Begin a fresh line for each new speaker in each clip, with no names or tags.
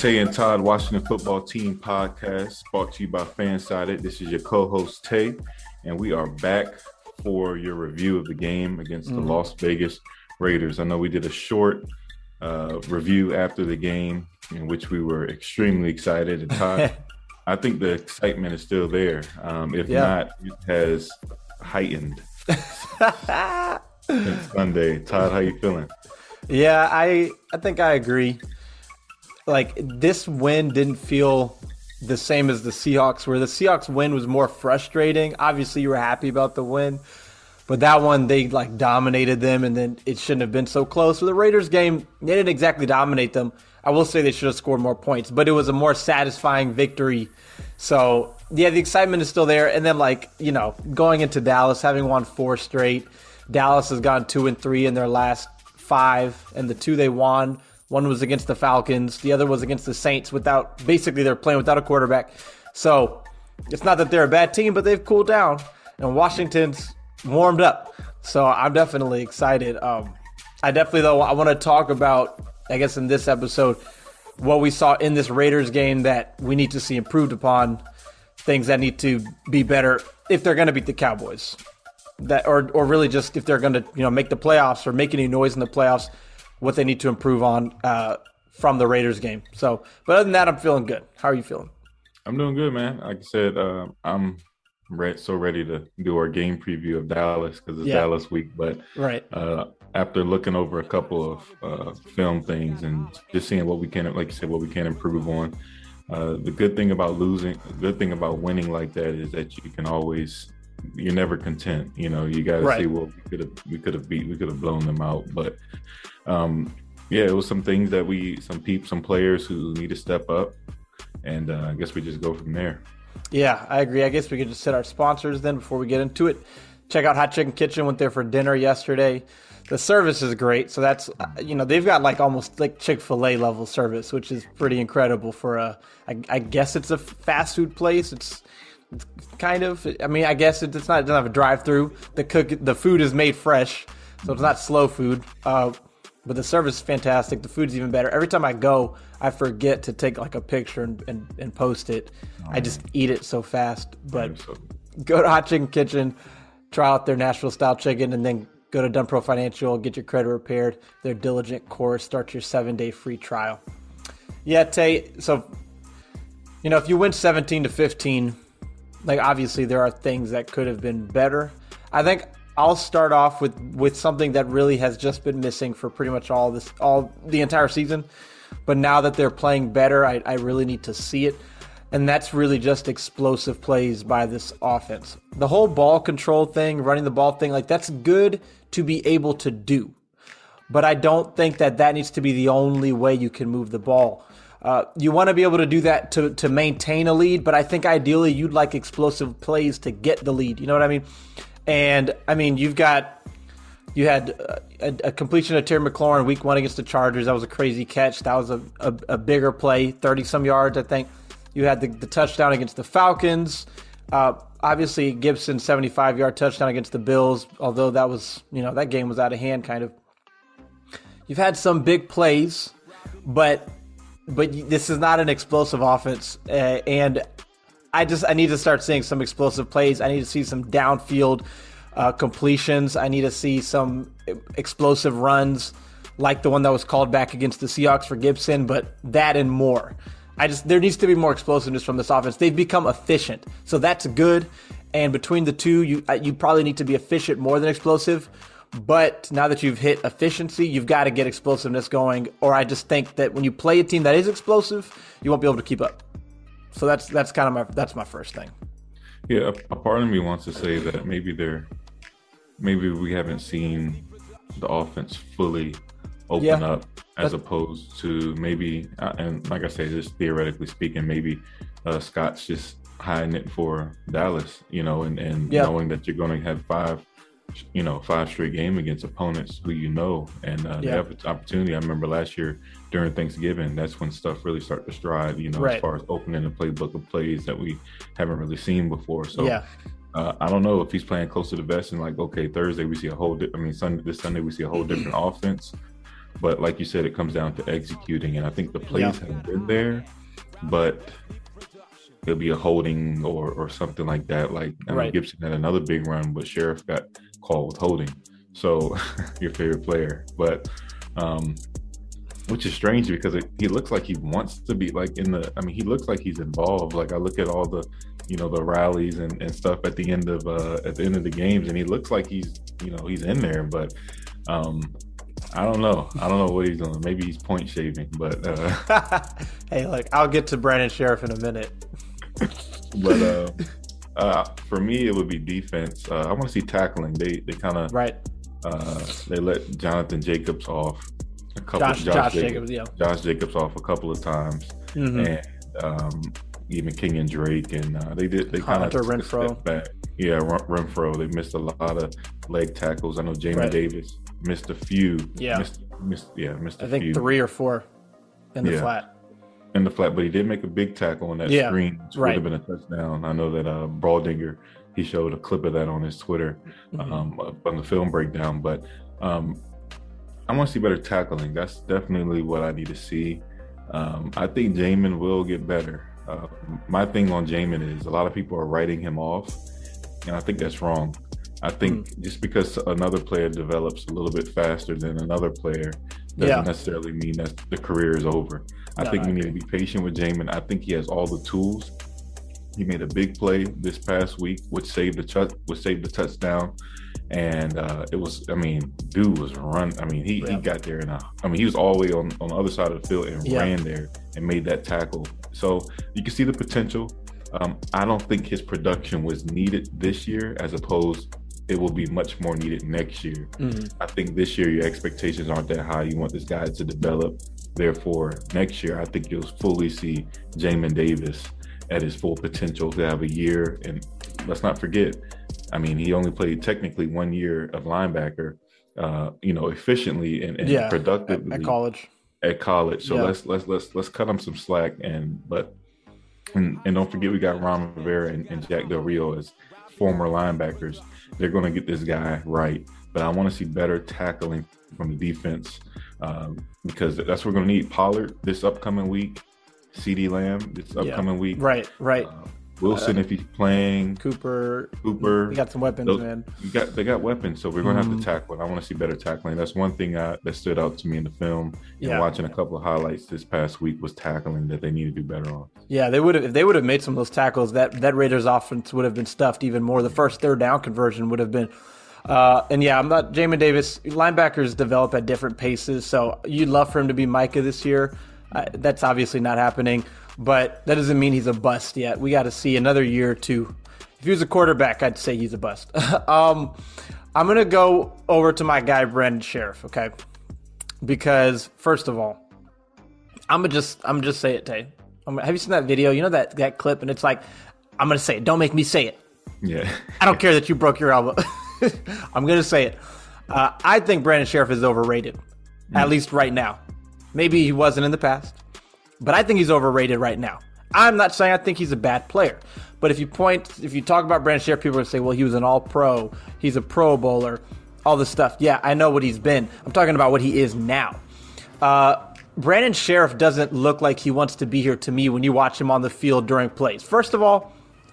Tay and Todd Washington Football Team podcast, brought to you by Fansided. This is your co-host Tay, and we are back for your review of the game against the mm. Las Vegas Raiders. I know we did a short uh, review after the game in which we were extremely excited. And Todd, I think the excitement is still there. Um, if yeah. not, it has heightened since Sunday. Todd, how you feeling?
Yeah, I I think I agree like this win didn't feel the same as the Seahawks, where the Seahawks win was more frustrating. Obviously, you were happy about the win, but that one they like dominated them, and then it shouldn't have been so close. For the Raiders game, they didn't exactly dominate them. I will say they should have scored more points, but it was a more satisfying victory. So yeah, the excitement is still there. And then like you know, going into Dallas, having won four straight, Dallas has gone two and three in their last five, and the two they won one was against the Falcons. The other was against the Saints without basically they're playing without a quarterback. So it's not that they're a bad team, but they've cooled down. And Washington's warmed up. So I'm definitely excited. Um, I definitely though I want to talk about I guess in this episode what we saw in this Raiders game that we need to see improved upon, things that need to be better if they're going to beat the Cowboys. That or or really just if they're going to, you know, make the playoffs or make any noise in the playoffs what they need to improve on uh, from the Raiders game. So, but other than that, I'm feeling good. How are you feeling?
I'm doing good, man. Like I said, uh, I'm re- so ready to do our game preview of Dallas because it's yeah. Dallas week. But
right
uh, after looking over a couple of uh, film things and just seeing what we can, like you said, what we can improve on. Uh, the good thing about losing, the good thing about winning like that is that you can always you're never content. You know, you got to right. see what we could have we could have beat, we could have blown them out, but um, yeah, it was some things that we, some people, some players who need to step up, and uh, I guess we just go from there.
Yeah, I agree. I guess we could just hit our sponsors then before we get into it. Check out Hot Chicken Kitchen. Went there for dinner yesterday. The service is great. So that's uh, you know they've got like almost like Chick Fil A level service, which is pretty incredible for a. I, I guess it's a fast food place. It's kind of. I mean, I guess it's not. It doesn't have a drive through. The cook. The food is made fresh, so it's not slow food. Uh, but the service is fantastic. The food's even better. Every time I go, I forget to take like a picture and, and, and post it. Oh, I just eat it so fast. But so... go to Hot Chicken Kitchen, try out their Nashville style chicken, and then go to Dunpro Financial, get your credit repaired. Their diligent course, start your seven day free trial. Yeah, Tay. So, you know, if you win 17 to 15, like obviously there are things that could have been better. I think I'll start off with with something that really has just been missing for pretty much all this all the entire season. But now that they're playing better, I, I really need to see it. And that's really just explosive plays by this offense. The whole ball control thing, running the ball thing, like that's good to be able to do. But I don't think that that needs to be the only way you can move the ball. Uh, you want to be able to do that to, to maintain a lead, but I think ideally you'd like explosive plays to get the lead. You know what I mean? And I mean, you've got you had a, a, completion of Terry McLaurin week one against the Chargers. That was a crazy catch. That was a, a, a bigger play, thirty some yards, I think. You had the, the touchdown against the Falcons. Uh, obviously Gibson 75 yard touchdown against the Bills, although that was, you know, that game was out of hand kind of. You've had some big plays, but but this is not an explosive offense uh, and I just I need to start seeing some explosive plays. I need to see some downfield uh, completions. I need to see some explosive runs like the one that was called back against the Seahawks for Gibson, but that and more. I just there needs to be more explosiveness from this offense. They've become efficient, so that's good. And between the two, you uh, you probably need to be efficient more than explosive. But now that you've hit efficiency, you've got to get explosiveness going. Or I just think that when you play a team that is explosive, you won't be able to keep up. So that's that's kind of my that's my first thing.
Yeah, a, part of me wants to say that maybe they're maybe we haven't seen the offense fully open yeah, up as opposed to maybe uh, and like I say, just theoretically speaking, maybe uh, Scott's just hiding it for Dallas, you know, and, and yeah. knowing that you're going to have five you know five straight game against opponents who you know and uh, yeah. the opportunity. I remember last year during Thanksgiving, that's when stuff really started to stride. You know, right. as far as opening the playbook of plays that we haven't really seen before. So. Yeah. Uh, I don't know if he's playing close to the vest and like okay Thursday we see a whole di- I mean Sunday this Sunday we see a whole different offense, but like you said it comes down to executing and I think the plays yeah. have been there, but it'll be a holding or or something like that. Like I mean, right. Gibson had another big run, but Scherff got call withholding. So your favorite player, but um, which is strange because it, he looks like he wants to be like in the. I mean, he looks like he's involved. Like I look at all the, you know, the rallies and, and stuff at the end of uh, at the end of the games, and he looks like he's you know he's in there. But um, I don't know. I don't know what he's doing. Maybe he's point shaving. But uh,
hey, look, I'll get to Brandon Scherff in a minute.
but uh, uh, for me, it would be defense. Uh, I want to see tackling. They they kind of
right.
Uh, they let Jonathan Jacobs off a couple.
Josh, Josh, Josh Jacobs,
Jacobs, yeah. Josh Jacobs off a couple of times, mm-hmm. and um, even Kenyan Drake, and uh, they did they kind of
Renfrow.
back. Yeah, Renfrow. They missed a lot of leg tackles. I know Jamin right. Davis missed a few.
Yeah,
missed, missed yeah missed.
I think
few.
three or four in the yeah. flat
in the flat, but he did make a big tackle on that yeah, screen, which right. would have been a touchdown. I know that uh, Baldinger he showed a clip of that on his Twitter mm-hmm. um, on the film breakdown. But um, I want to see better tackling. That's definitely what I need to see. Um, I think Jamin will get better. Uh, my thing on Jamin is a lot of people are writing him off, and I think that's wrong. I think mm. just because another player develops a little bit faster than another player doesn't yeah. necessarily mean that the career is over. I no, think we need to be patient with Jamin. I think he has all the tools. He made a big play this past week, which saved the ch- which saved the touchdown, and uh, it was. I mean, dude was run. I mean, he, yeah. he got there and I mean, he was all the way on on the other side of the field and yeah. ran there and made that tackle. So you can see the potential. Um, I don't think his production was needed this year, as opposed it will be much more needed next year. Mm-hmm. I think this year your expectations aren't that high. You want this guy to develop. Therefore, next year I think you'll fully see Jamin Davis at his full potential to have a year. And let's not forget, I mean, he only played technically one year of linebacker, uh, you know, efficiently and, and yeah, productively
at, at, college.
At college, so yeah. let's let's let's let's cut him some slack. And but and, and don't forget we got Ron Rivera and, and Jack Del Rio as former linebackers they're going to get this guy right. But I want to see better tackling from the defense um, because that's what we're going to need. Pollard this upcoming week, CeeDee Lamb this upcoming
yeah.
week.
Right, right. Uh,
Wilson, uh, if he's playing,
Cooper,
Cooper,
they got some weapons, Those, man.
You got they got weapons, so we're gonna mm-hmm. have to mm-hmm. tackle it. I want to see better tackling. That's one thing I, that stood out to me in the film. Yeah. And watching a couple of highlights this past week was tackling that they need to do better on.
Yeah, they would have if they would have made some of those tackles. That that Raiders offense would have been stuffed even more. The first third down conversion would have been. Uh, and yeah, I'm not Jamin Davis. Linebackers develop at different paces, so you'd love for him to be Micah this year. Uh, that's obviously not happening but that doesn't mean he's a bust yet. We got to see another year or two. If he was a quarterback, I'd say he's a bust. um, I'm gonna go over to my guy Brandon Scherff, okay? Because first of all, I'm gonna just I'm gonna just say it, Tay. Have you seen that video? You know that that clip, and it's like, I'm gonna say it. Don't make me say it.
Yeah.
I don't care that you broke your elbow. I'm gonna say it. Uh, I think Brandon Scherff is overrated, mm. at least right now. Maybe he wasn't in the past but I think he's overrated right now. I'm not saying I think he's a bad player, but if you point, if you talk about Brandon Scherff, people to say, well, he was an all pro, he's a pro bowler, all this stuff. Yeah, I know what he's been. I'm talking about what he is now. Uh, Brandon Scherff doesn't look like he wants to be here to me when you watch him on the field during plays. First of all,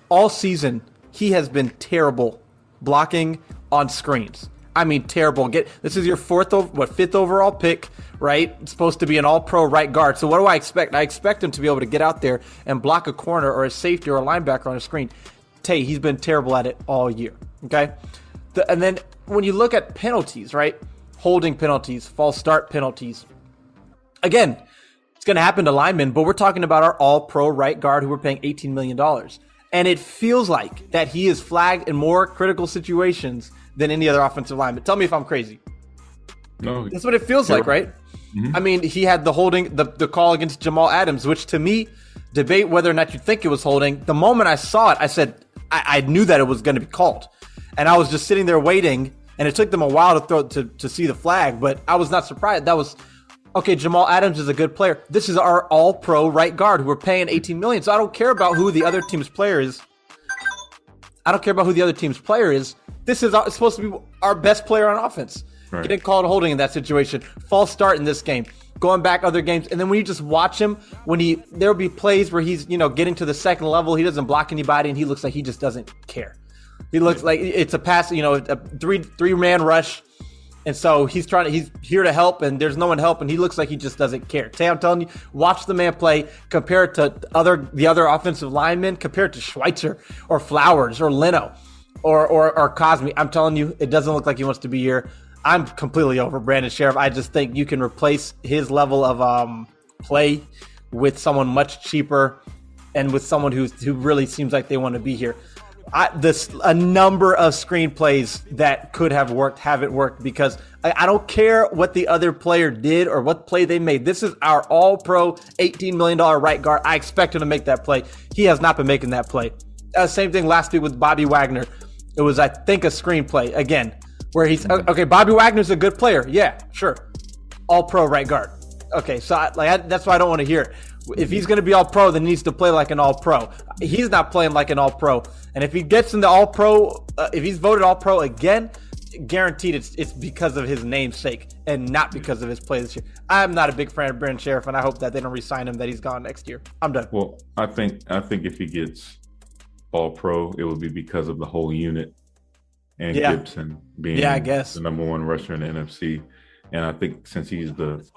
all season, he has been terrible blocking on screens. I mean, terrible. Get this is your fourth, what fifth overall pick, right? It's supposed to be an All-Pro right guard. So what do I expect? I expect him to be able to get out there and block a corner or a safety or a linebacker on a screen. Tay, he's been terrible at it all year. Okay, the, and then when you look at penalties, right? Holding penalties, false start penalties. Again, it's going to happen to linemen, but we're talking about our All-Pro right guard who we're paying $18 million. And it feels like that he is flagged in more critical situations than any other offensive lineman. Tell me if I'm crazy.
No,
that's what it feels like, right? Mm-hmm. I mean, he had the holding, the, the call against Jamal Adams, which to me, debate whether or not you think it was holding. The moment I saw it, I said, I, I knew that it was going to be called. And I was just sitting there waiting, and it took them a while to throw to, to see the flag, but I was not surprised. That was okay. Jamal Adams is a good player. This is our all pro right guard who we're paying 18 million. So I don't care about who the other team's player is. I don't care about who the other team's player is. This is supposed to be our best player on offense. Right. Getting called holding in that situation. False start in this game. Going back other games, and then when you just watch him, when he there'll be plays where he's you know getting to the second level, he doesn't block anybody, and he looks like he just doesn't care. He looks like it's a pass, you know, a three three man rush, and so he's trying to he's here to help, and there's no one helping. He looks like he just doesn't care. Tay, I'm telling you, watch the man play. Compare it to other the other offensive linemen. Compare it to Schweitzer or Flowers or Leno or or or Cosmi. I'm telling you, it doesn't look like he wants to be here. I'm completely over Brandon Scherff. I just think you can replace his level of um, play with someone much cheaper and with someone who who really seems like they want to be here. I, this a number of screenplays that could have worked haven't worked because I, I, don't care what the other player did or what play they made. This is our All Pro, eighteen million dollar right guard. I expect him to make that play. He has not been making that play. Uh, same thing last week with Bobby Wagner. It was I think a screenplay again where he's okay. Bobby Wagner's a good player. Yeah, sure. All pro right guard. Okay, so I, like I, that's why I don't want to hear it. If he's going to be all pro, then he needs to play like an all pro. He's not playing like an all pro. And if he gets in the all pro, uh, if he's voted all pro again, guaranteed it's it's because of his namesake and not because of his play this year. I'm not a big fan of Brandon Scherff, and I hope that they don't resign him. That he's gone next year. I'm done.
Well, I think I think if he gets all pro, it would be because of the whole unit and yeah. Gibson being
yeah, I guess.
the number one rusher in the NFC. And I think since he's the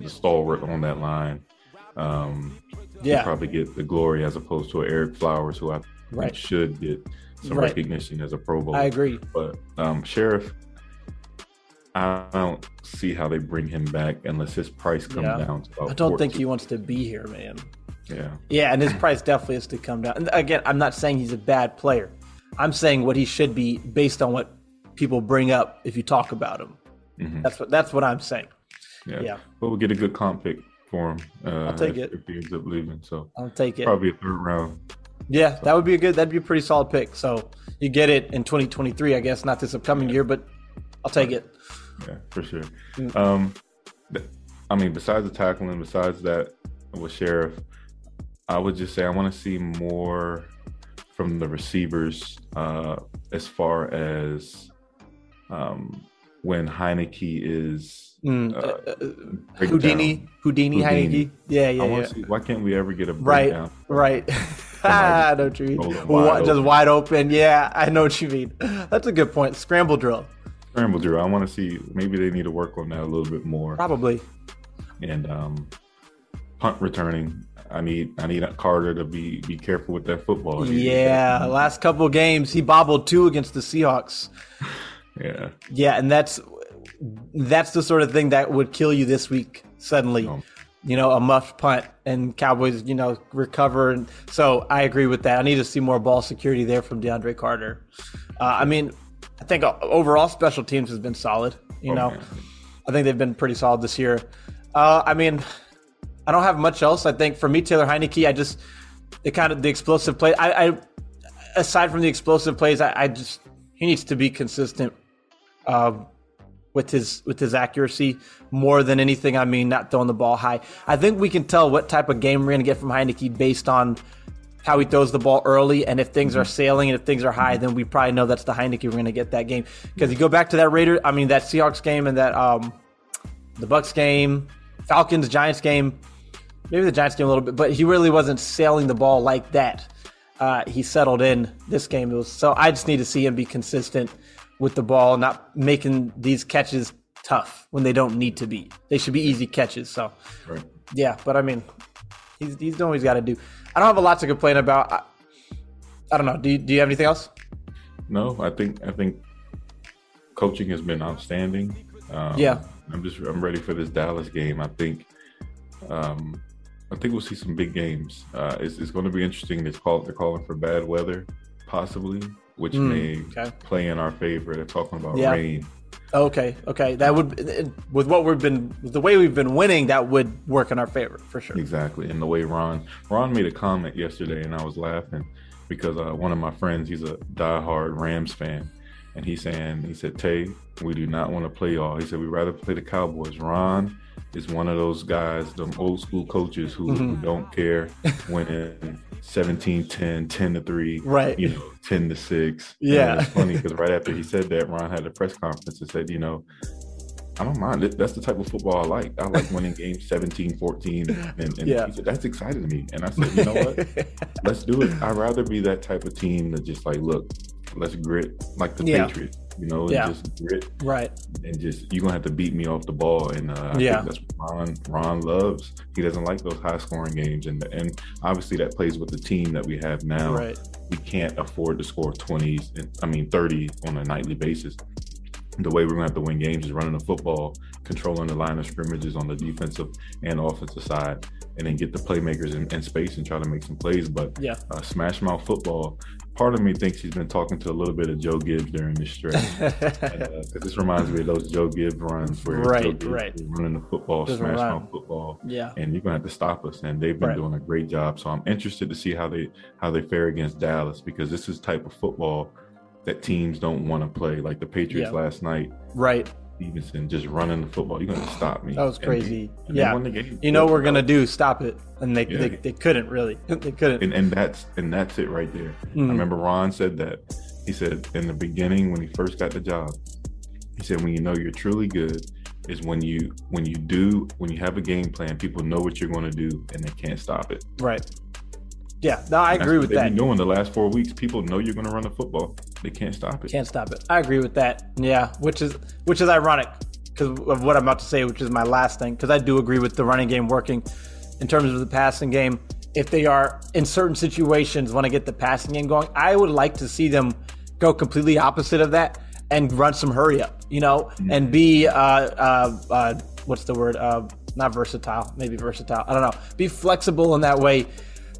the stalwart on that line, um, yeah, probably get the glory as opposed to Ereck Flowers, who I right. should get some right. recognition as a Pro Bowl.
I agree.
But um, Scherff, I don't see how they bring him back unless his price comes yeah. down.
I don't 14. think he wants to be here, man.
Yeah.
Yeah, and his price definitely has to come down. And again, I'm not saying he's a bad player. I'm saying what he should be based on what people bring up if you talk about him. Mm-hmm. That's what that's what I'm saying.
Yeah. yeah. But we'll get a good comp pick for him.
Uh, I'll take
if,
it.
If he ends up leaving. So
I'll take it.
Probably a third round.
Yeah, that would be a good that'd be a pretty solid pick. So you get it in 2023, I guess, not this upcoming yeah. year, but I'll take it.
Yeah, for sure. Mm. Um I mean, besides the tackling, besides that with Scherff, I would just say I want to see more from the receivers uh, as far as um, when Heinicke is
mm, uh, uh, uh Houdini, Houdini, Houdini, Heinicke. Yeah, yeah, yeah.
See, why can't we ever get a breakdown?
Right, right. I know what you mean. Wide Just wide open. Yeah, I know what you mean. That's a good point. Scramble drill.
Scramble drill. I want to see. Maybe they need to work on that a little bit more.
Probably.
And um, punt returning. I need I need Carter to be be careful with that football.
Yeah, last couple games he bobbled two against the Seahawks.
yeah,
yeah, and that's that's the sort of thing that would kill you this week suddenly. Oh. You know, a muffed punt and Cowboys, you know, recover. And so I agree with that. I need to see more ball security there from DeAndre Carter. Uh, I mean, I think overall special teams has been solid. You know. I think they've been pretty solid this year. Uh, I mean, I don't have much else. I think for me, Taylor Heinicke, I just it kind of the explosive play. I, I aside from the explosive plays, I, I, just he needs to be consistent uh, with his with his accuracy more than anything. I mean, not throwing the ball high. I think we can tell what type of game we're going to get from Heinicke based on how he throws the ball early, and if things are sailing and if things are high, then we probably know that's the Heinicke we're going to get that game. Because you go back to that Raider, I mean that Seahawks game and that um, the Bucks game, Falcons Giants game, maybe the Giants game a little bit, but he really wasn't sailing the ball like that. Uh, he settled in this game. Was so I just need to see him be consistent with the ball, not making these catches tough when they don't need to be. They should be easy catches. So,
Right.
yeah, but I mean, he's he's doing what he's got to do. I don't have a lot to complain about. I, I don't know. Do you, do you have anything else?
No, I think I think coaching has been outstanding. Um,
Yeah.
I'm just I'm ready for this Dallas game. I think um, I think we'll see some big games. Uh, it's, it's going to be interesting. They're, call, they're calling for bad weather, possibly, which may
okay.
play in our favor. They're talking about
Yeah.
rain.
Okay, okay. That would with what we've been the way we've been winning, that would work in our favor for sure.
Exactly. And the way Ron Ron made a comment yesterday, and I was laughing because uh, one of my friends, he's a diehard Rams fan, and he's saying, he said, Tay, we do not want to play y'all. He said, we'd rather play the Cowboys. Ron is one of those guys, them old school coaches who, who mm-hmm. don't care winning 17 10, 10 to 3,
Right.
you know, 10 to 6.
Yeah.
And it's funny because right after he said that, Ron had a press conference and said, you know, I don't mind. That- That's the type of football I like. I like winning games 17 14. And, and
Yeah.
he said, that's exciting to me. And I said, you know what? let's do it. I'd rather be that type of team that just like, look, let's grit like the
Yeah.
Patriots, you know,
Yeah.
just grit
right.
and just you're gonna have to beat me off the ball. And uh, I
Yeah.
think that's what Ron Ron loves. He doesn't like those high scoring games, and and obviously that plays with the team that we have now.
Right.
We can't afford to score twenties. and I mean thirty on a nightly basis. The way we're gonna have to win games is running the football, controlling the line of scrimmages on the defensive and offensive side, and then get the playmakers in, in space and try to make some plays. But
Yeah.
uh, smash mouth football. Part of me thinks he's been talking to a little bit of Joe Gibbs during this stretch. Uh, because this reminds me of those Joe Gibbs runs where
Right,
Joe Gibbs
right.
running the football,
Just
smash
run.
football,
Yeah.
and you're gonna have to stop us. And they've been
Right.
doing a great job. So I'm interested to see how they how they fare against Dallas because this is type of football that teams don't want to play. Like the Patriots
Yeah.
last night,
Right.
Stevenson just running the football. You're gonna stop me.
That was crazy.
and they
yeah.
the game.
You know what we're gonna do? Stop it. And they
Yeah.
they, they couldn't really. they couldn't.
and, and that's and that's it right there.
Mm.
I remember Ron said that. He said in the beginning when he first got the job, he said when you know you're truly good is when you when you do when you have a game plan, people know what you're going to do and they can't stop it.
right. Yeah. No, I agree with that.
been doing the last four weeks. People know you're going to run the football. They can't stop it.
Can't stop it. I agree with that. Yeah, which is which is ironic because of what I'm about to say, which is my last thing. Because I do agree with the running game working in terms of the passing game. If they are in certain situations want to get the passing game going, I would like to see them go completely opposite of that and run some hurry up, you know, and be uh, uh, uh, what's the word? Uh, not versatile, maybe versatile. I don't know. Be flexible in that way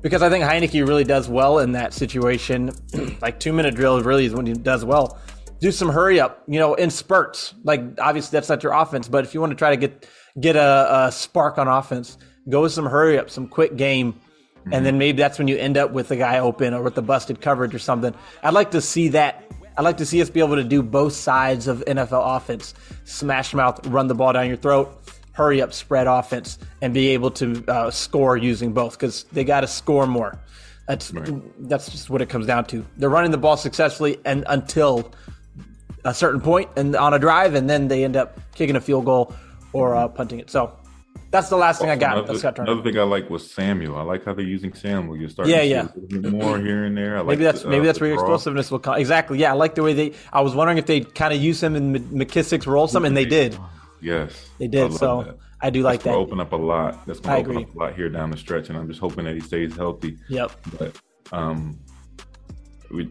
because I think Heinicke really does well in that situation. like two minute drill really is when he does well. Do some hurry up, you know, in spurts. Like obviously that's not your offense, but if you want to try to get get a, a spark on offense, go with some hurry up, some quick game, and then mm-hmm. maybe that's when you end up with the guy open or with the busted coverage or something. I'd like to see that. I'd like to see us be able to do both sides of NFL offense: smash mouth, run the ball down your throat, hurry up spread offense and be able to uh, score using both because they got to score more. That's that's just what it comes down to. They're running the ball successfully and until a certain point and on a drive, and then they end up kicking a field goal or uh, punting it. So that's the last thing I got.
Another,
got
another thing I like was Samuel. I like how they're using Samuel. You're starting
Yeah, yeah.
a little bit more here and there. I like
Maybe that's
the, uh,
maybe that's where your
draw.
explosiveness will come. Exactly. Yeah, I like the way they. I was wondering if they kind of use him in McKissic's role some, and they did.
Yes,
They did.
love
So
that.
I do like
That's
that.
open up a lot. That's
I
going to open
agree.
up a lot here down the stretch, and I'm just hoping that he stays healthy.
Yep.
But um, we,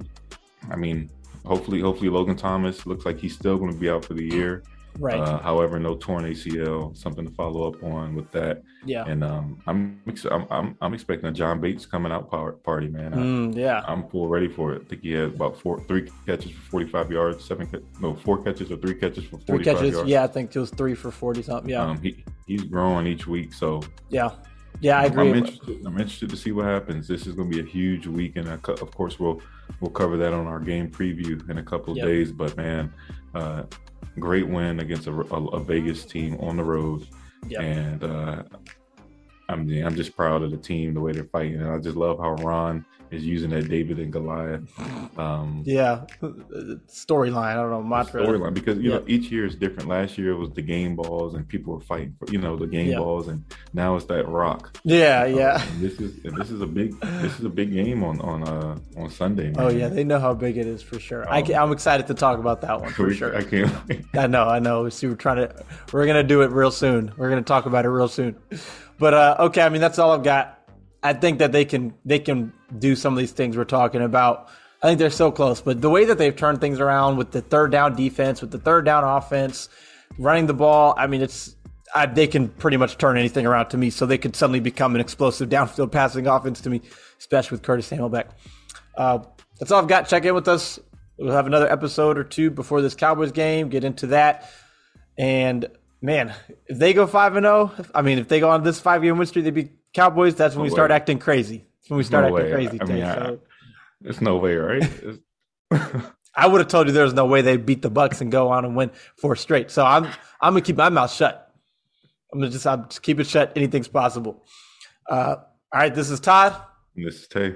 I mean, hopefully, hopefully Logan Thomas looks like he's still going to be out for the year.
Right.
Uh, however, no torn ACL. Something to follow up on with that.
yeah.
And um, I'm, I'm I'm I'm expecting a John Bates coming out par- party, man. I,
Mm, yeah.
I'm full ready for it. I think he had about four, three catches for 45 yards, seven, no, four catches or three catches for 45
Three catches.
yards.
Yeah, I think it was three for forty something. Yeah.
Um, he he's growing each week, so
yeah. Yeah, I agree.
I'm interested. I'm interested to see what happens. This is going to be a huge week, and co- of course we'll we'll cover that on our game preview in a couple of
Yep.
days. But man, uh, great win against a, a, a Vegas team on the road,
Yep.
and uh, I'm I'm just proud of the team the way they're fighting. And I just love how Ron is using that David and Goliath um,
Yeah, storyline. I don't know mantra.
storyline because you know each year is different. Last year it was the game balls and people were fighting for you know the game
Yeah.
balls, and now it's that rock.
Yeah, yeah.
Um, this is this is a big this is a big game on on uh on Sunday.
Oh yeah, they know how big it is for sure. I
Um,
can, I'm excited to talk about that one for
We-
sure.
I can't. wait.
I know, I know. See, we're trying to, we're gonna do it real soon. We're gonna talk about it real soon. But uh, okay, I mean that's all I've got. I think that they can they can do some of these things we're talking about. I think they're so close, but the way that they've turned things around with the third down defense, with the third down offense, running the ball, I mean it's I, they can pretty much turn anything around to me. So they could suddenly become an explosive downfield passing offense to me, especially with Curtis Samuel back. Uh, that's all I've got. Check in with us. We'll have another episode or two before this Cowboys game. Get into that. And man, if they go five and zero, I mean, if they go on this five game win streak, they beat Cowboys. That's when we
No
start acting crazy. That's when we start
No
acting
way.
crazy.
I mean,
Tay.
I-
So
There's no way, right?
I would have told you there was no way they beat the Bucks and go on and win four straight. So I'm I'm gonna keep my mouth shut. I'm gonna just, I'm just keep it shut. Anything's possible. Uh, all right, this is Todd.
this is Tay.